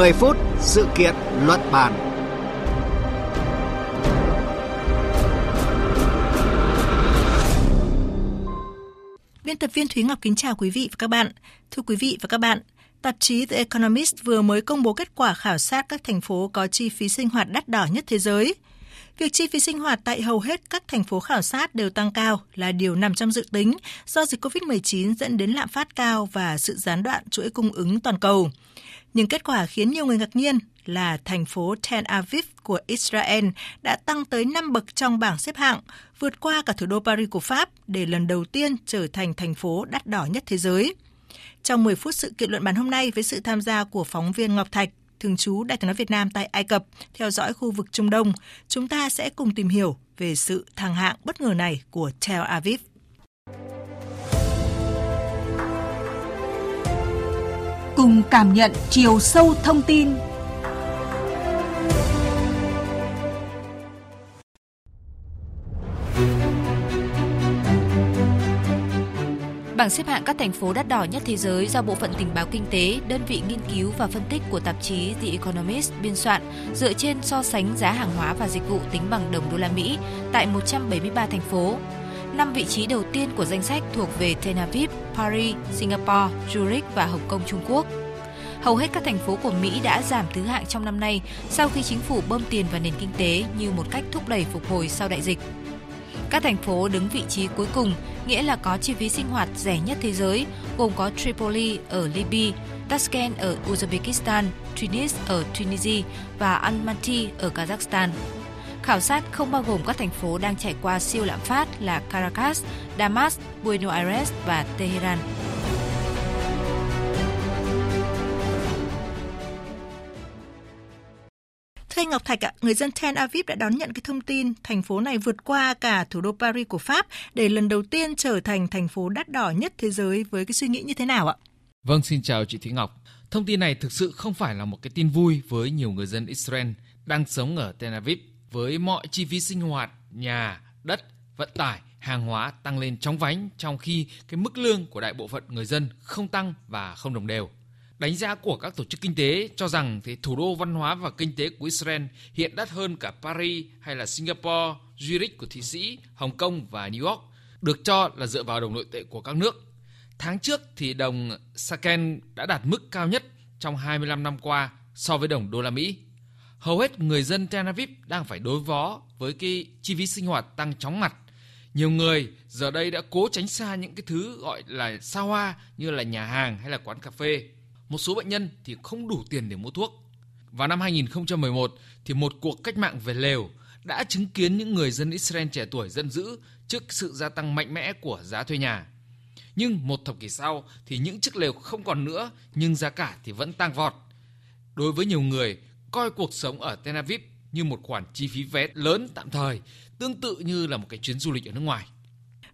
10 phút sự kiện luận bàn. Biên tập viên Thúy Ngọc kính chào quý vị và các bạn. Thưa quý vị và các bạn, tạp chí The Economist vừa mới công bố kết quả khảo sát các thành phố có chi phí sinh hoạt đắt đỏ nhất thế giới. Việc chi phí sinh hoạt tại hầu hết các thành phố khảo sát đều tăng cao là điều nằm trong dự tính do dịch COVID-19 dẫn đến lạm phát cao và sự gián đoạn chuỗi cung ứng toàn cầu. Nhưng kết quả khiến nhiều người ngạc nhiên là thành phố Tel Aviv của Israel đã tăng tới 5 bậc trong bảng xếp hạng, vượt qua cả thủ đô Paris của Pháp để lần đầu tiên trở thành thành phố đắt đỏ nhất thế giới. Trong 10 phút sự kiện luận bàn hôm nay với sự tham gia của phóng viên Ngọc Thạch, thường trú Đại tiếng nói Việt Nam tại Ai Cập, theo dõi khu vực Trung Đông, chúng ta sẽ cùng tìm hiểu về sự thăng hạng bất ngờ này của Tel Aviv. Cùng cảm nhận chiều sâu thông tin Bảng xếp hạng các thành phố đắt đỏ nhất thế giới do Bộ phận Tình báo Kinh tế, đơn vị nghiên cứu và phân tích của tạp chí The Economist biên soạn dựa trên so sánh giá hàng hóa và dịch vụ tính bằng đồng đô la Mỹ tại 173 thành phố. Năm vị trí đầu tiên của danh sách thuộc về Tel Aviv, Paris, Singapore, Zurich và Hồng Kông Trung Quốc. Hầu hết các thành phố của Mỹ đã giảm thứ hạng trong năm nay sau khi chính phủ bơm tiền vào nền kinh tế như một cách thúc đẩy phục hồi sau đại dịch. Các thành phố đứng vị trí cuối cùng, nghĩa là có chi phí sinh hoạt rẻ nhất thế giới, gồm có Tripoli ở Libya, Tashkent ở Uzbekistan, Tunis ở Tunisia và Almaty ở Kazakhstan. Khảo sát không bao gồm các thành phố đang trải qua siêu lạm phát là Caracas, Damas, Buenos Aires và Tehran. Thưa Ngọc Thạch ạ, người dân Tel Aviv đã đón nhận cái thông tin thành phố này vượt qua cả thủ đô Paris của Pháp để lần đầu tiên trở thành thành phố đắt đỏ nhất thế giới với cái suy nghĩ như thế nào ạ? Vâng, xin chào chị Thúy Ngọc. Thông tin này thực sự không phải là một cái tin vui với nhiều người dân Israel đang sống ở Tel Aviv với mọi chi phí sinh hoạt, nhà, đất, vận tải, hàng hóa tăng lên chóng vánh trong khi cái mức lương của đại bộ phận người dân không tăng và không đồng đều. Đánh giá của các tổ chức kinh tế cho rằng thì thủ đô văn hóa và kinh tế của Israel hiện đắt hơn cả Paris hay là Singapore, Zurich của Thụy Sĩ, Hồng Kông và New York, được cho là dựa vào đồng nội tệ của các nước. Tháng trước thì đồng Saken đã đạt mức cao nhất trong 25 năm qua so với đồng đô la Mỹ. Hầu hết người dân Tel Aviv đang phải đối phó với cái chi phí sinh hoạt tăng chóng mặt. Nhiều người giờ đây đã cố tránh xa những cái thứ gọi là xa hoa như là nhà hàng hay là quán cà phê một số bệnh nhân thì không đủ tiền để mua thuốc. Vào năm 2011 thì một cuộc cách mạng về lều đã chứng kiến những người dân Israel trẻ tuổi dân dữ trước sự gia tăng mạnh mẽ của giá thuê nhà. Nhưng một thập kỷ sau thì những chiếc lều không còn nữa nhưng giá cả thì vẫn tăng vọt. Đối với nhiều người, coi cuộc sống ở Tel Aviv như một khoản chi phí vé lớn tạm thời, tương tự như là một cái chuyến du lịch ở nước ngoài.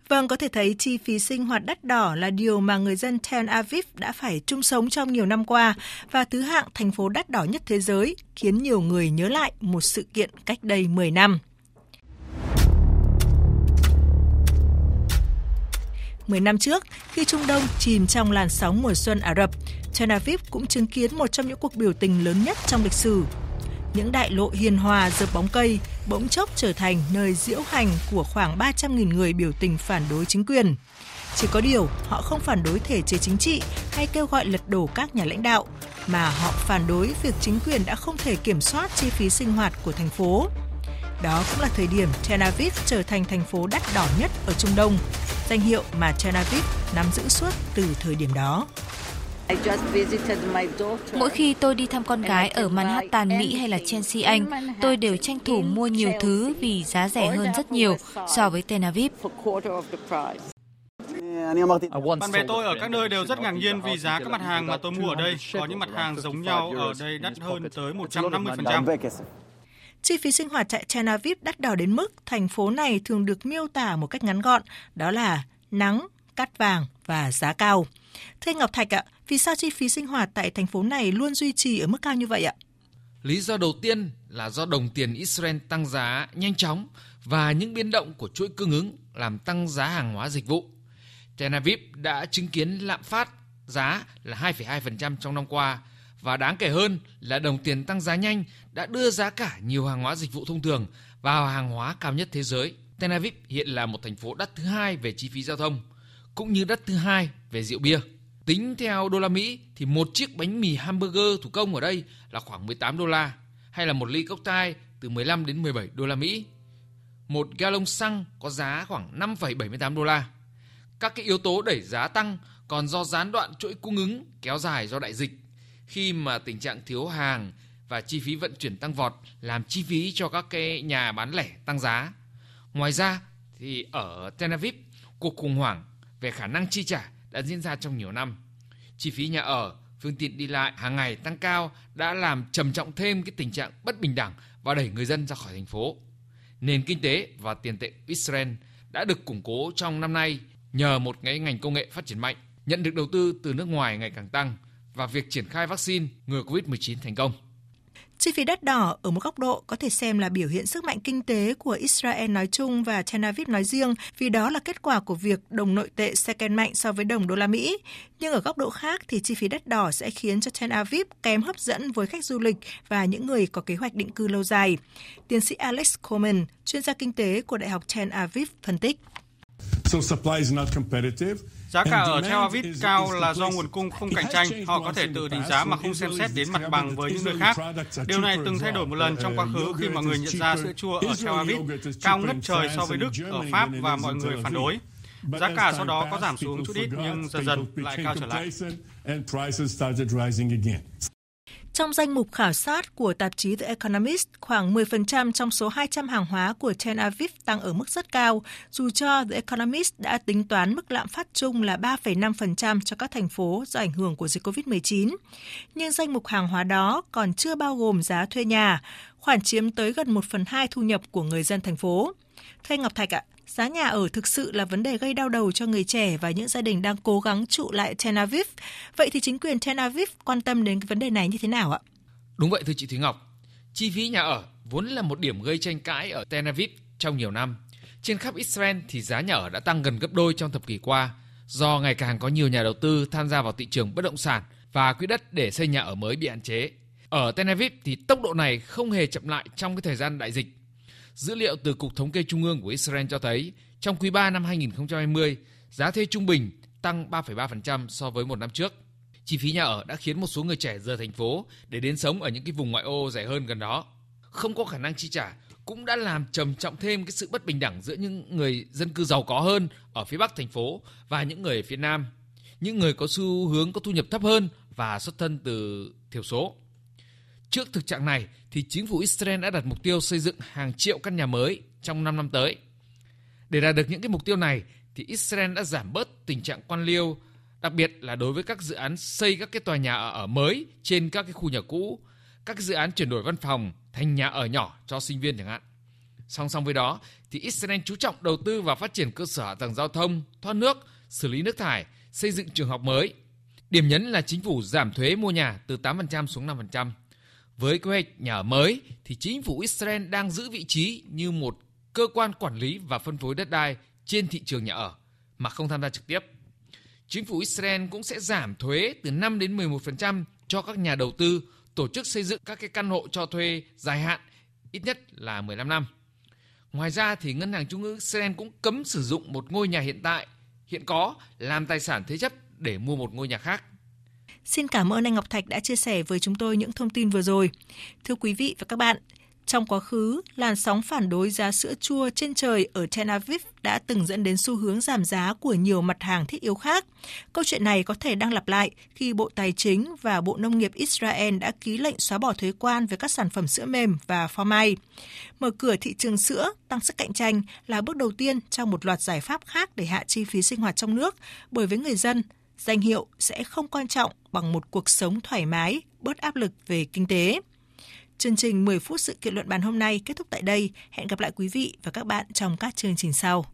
Vâng, có thể thấy chi phí sinh hoạt đắt đỏ là điều mà người dân Tel Aviv đã phải chung sống trong nhiều năm qua và thứ hạng thành phố đắt đỏ nhất thế giới khiến nhiều người nhớ lại một sự kiện cách đây 10 năm. 10 năm trước, khi Trung Đông chìm trong làn sóng mùa xuân Ả Rập, Tel Aviv cũng chứng kiến một trong những cuộc biểu tình lớn nhất trong lịch sử những đại lộ hiền hòa dợp bóng cây bỗng chốc trở thành nơi diễu hành của khoảng 300.000 người biểu tình phản đối chính quyền. Chỉ có điều, họ không phản đối thể chế chính trị hay kêu gọi lật đổ các nhà lãnh đạo, mà họ phản đối việc chính quyền đã không thể kiểm soát chi phí sinh hoạt của thành phố. Đó cũng là thời điểm Tel Aviv trở thành thành phố đắt đỏ nhất ở Trung Đông, danh hiệu mà Tel Aviv nắm giữ suốt từ thời điểm đó. Mỗi khi tôi đi thăm con gái ở Manhattan, Mỹ hay là Chelsea, Anh, tôi đều tranh thủ mua nhiều thứ vì giá rẻ hơn rất nhiều so với Tel Aviv. Bạn bè tôi ở các nơi đều rất ngạc nhiên vì giá các mặt hàng mà tôi mua ở đây. Có những mặt hàng giống nhau ở đây đắt hơn tới 150%. Chi phí sinh hoạt tại Tel Aviv đắt đỏ đến mức thành phố này thường được miêu tả một cách ngắn gọn, đó là nắng, cắt vàng và giá cao. Thưa Ngọc Thạch ạ, vì sao chi phí sinh hoạt tại thành phố này luôn duy trì ở mức cao như vậy ạ? Lý do đầu tiên là do đồng tiền Israel tăng giá nhanh chóng và những biến động của chuỗi cung ứng làm tăng giá hàng hóa dịch vụ. Tel Aviv đã chứng kiến lạm phát giá là 2,2% trong năm qua Và đáng kể hơn là đồng tiền tăng giá nhanh đã đưa giá cả nhiều hàng hóa dịch vụ thông thường vào hàng hóa cao nhất thế giới. Tel Aviv hiện là một thành phố đắt thứ hai về chi phí giao thông, cũng như đất thứ hai về rượu bia. Tính theo đô la Mỹ thì một chiếc bánh mì hamburger thủ công ở đây là khoảng 18 đô la, hay là một ly cốc tai từ 15 đến 17 đô la Mỹ. Một gallon xăng có giá khoảng 5,78 đô la. Các cái yếu tố đẩy giá tăng còn do gián đoạn chuỗi cung ứng kéo dài do đại dịch khi mà tình trạng thiếu hàng và chi phí vận chuyển tăng vọt làm chi phí cho các cái nhà bán lẻ tăng giá. Ngoài ra thì ở Tel Aviv, cuộc khủng hoảng về khả năng chi trả đã diễn ra trong nhiều năm. Chi phí nhà ở, phương tiện đi lại hàng ngày tăng cao đã làm trầm trọng thêm cái tình trạng bất bình đẳng và đẩy người dân ra khỏi thành phố. Nền kinh tế và tiền tệ Israel đã được củng cố trong năm nay nhờ một cái ngành công nghệ phát triển mạnh, nhận được đầu tư từ nước ngoài ngày càng tăng và việc triển khai vaccine ngừa COVID-19 thành công. Chi phí đắt đỏ ở một góc độ có thể xem là biểu hiện sức mạnh kinh tế của Israel nói chung và Tel Aviv nói riêng vì đó là kết quả của việc đồng nội tệ second mạnh so với đồng đô la Mỹ. Nhưng ở góc độ khác thì chi phí đắt đỏ sẽ khiến cho Tel Aviv kém hấp dẫn với khách du lịch và những người có kế hoạch định cư lâu dài. Tiến sĩ Alex Coleman, chuyên gia kinh tế của Đại học Tel Aviv phân tích. Giá cả ở Tel Aviv cao là do nguồn cung không cạnh tranh. Họ có thể tự định giá mà không xem xét đến mặt bằng với những nơi khác. Điều này từng thay đổi một lần trong quá khứ khi mọi người nhận ra sữa chua ở Tel Aviv cao ngất trời so với Đức, ở Pháp và mọi người phản đối. Giá cả sau đó có giảm xuống chút ít nhưng dần dần lại cao trở lại. Trong danh mục khảo sát của tạp chí The Economist, khoảng 10% trong số 200 hàng hóa của Tel Aviv tăng ở mức rất cao, dù cho The Economist đã tính toán mức lạm phát chung là 3,5% cho các thành phố do ảnh hưởng của dịch COVID-19. Nhưng danh mục hàng hóa đó còn chưa bao gồm giá thuê nhà, khoản chiếm tới gần 1 phần 2 thu nhập của người dân thành phố. Thưa Ngọc Thạch ạ, Giá nhà ở thực sự là vấn đề gây đau đầu cho người trẻ và những gia đình đang cố gắng trụ lại Tel Aviv. Vậy thì chính quyền Tel Aviv quan tâm đến cái vấn đề này như thế nào ạ? Đúng vậy, thưa chị Thúy Ngọc. Chi phí nhà ở vốn là một điểm gây tranh cãi ở Tel Aviv trong nhiều năm. Trên khắp Israel thì giá nhà ở đã tăng gần gấp đôi trong thập kỷ qua, do ngày càng có nhiều nhà đầu tư tham gia vào thị trường bất động sản và quỹ đất để xây nhà ở mới bị hạn chế. Ở Tel Aviv thì tốc độ này không hề chậm lại trong cái thời gian đại dịch Dữ liệu từ Cục Thống kê Trung ương của Israel cho thấy, trong quý 3 năm 2020, giá thuê trung bình tăng 3,3% so với một năm trước. Chi phí nhà ở đã khiến một số người trẻ rời thành phố để đến sống ở những cái vùng ngoại ô rẻ hơn gần đó. Không có khả năng chi trả cũng đã làm trầm trọng thêm cái sự bất bình đẳng giữa những người dân cư giàu có hơn ở phía bắc thành phố và những người ở phía nam. Những người có xu hướng có thu nhập thấp hơn và xuất thân từ thiểu số. Trước thực trạng này thì chính phủ Israel đã đặt mục tiêu xây dựng hàng triệu căn nhà mới trong 5 năm tới. Để đạt được những cái mục tiêu này thì Israel đã giảm bớt tình trạng quan liêu, đặc biệt là đối với các dự án xây các cái tòa nhà ở mới trên các cái khu nhà cũ, các dự án chuyển đổi văn phòng thành nhà ở nhỏ cho sinh viên chẳng hạn. Song song với đó thì Israel chú trọng đầu tư vào phát triển cơ sở hạ tầng giao thông, thoát nước, xử lý nước thải, xây dựng trường học mới. Điểm nhấn là chính phủ giảm thuế mua nhà từ 8% xuống 5%. Với kế hoạch nhà ở mới thì chính phủ Israel đang giữ vị trí như một cơ quan quản lý và phân phối đất đai trên thị trường nhà ở mà không tham gia trực tiếp. Chính phủ Israel cũng sẽ giảm thuế từ 5 đến 11% cho các nhà đầu tư tổ chức xây dựng các cái căn hộ cho thuê dài hạn, ít nhất là 15 năm. Ngoài ra thì ngân hàng trung ương Israel cũng cấm sử dụng một ngôi nhà hiện tại, hiện có, làm tài sản thế chấp để mua một ngôi nhà khác. Xin cảm ơn anh Ngọc Thạch đã chia sẻ với chúng tôi những thông tin vừa rồi. Thưa quý vị và các bạn, trong quá khứ, làn sóng phản đối giá sữa chua trên trời ở Tel Aviv đã từng dẫn đến xu hướng giảm giá của nhiều mặt hàng thiết yếu khác. Câu chuyện này có thể đang lặp lại khi Bộ Tài chính và Bộ Nông nghiệp Israel đã ký lệnh xóa bỏ thuế quan với các sản phẩm sữa mềm và phô mai. Mở cửa thị trường sữa, tăng sức cạnh tranh là bước đầu tiên trong một loạt giải pháp khác để hạ chi phí sinh hoạt trong nước, bởi với người dân, danh hiệu sẽ không quan trọng bằng một cuộc sống thoải mái, bớt áp lực về kinh tế. Chương trình 10 phút sự kiện luận bàn hôm nay kết thúc tại đây. Hẹn gặp lại quý vị và các bạn trong các chương trình sau.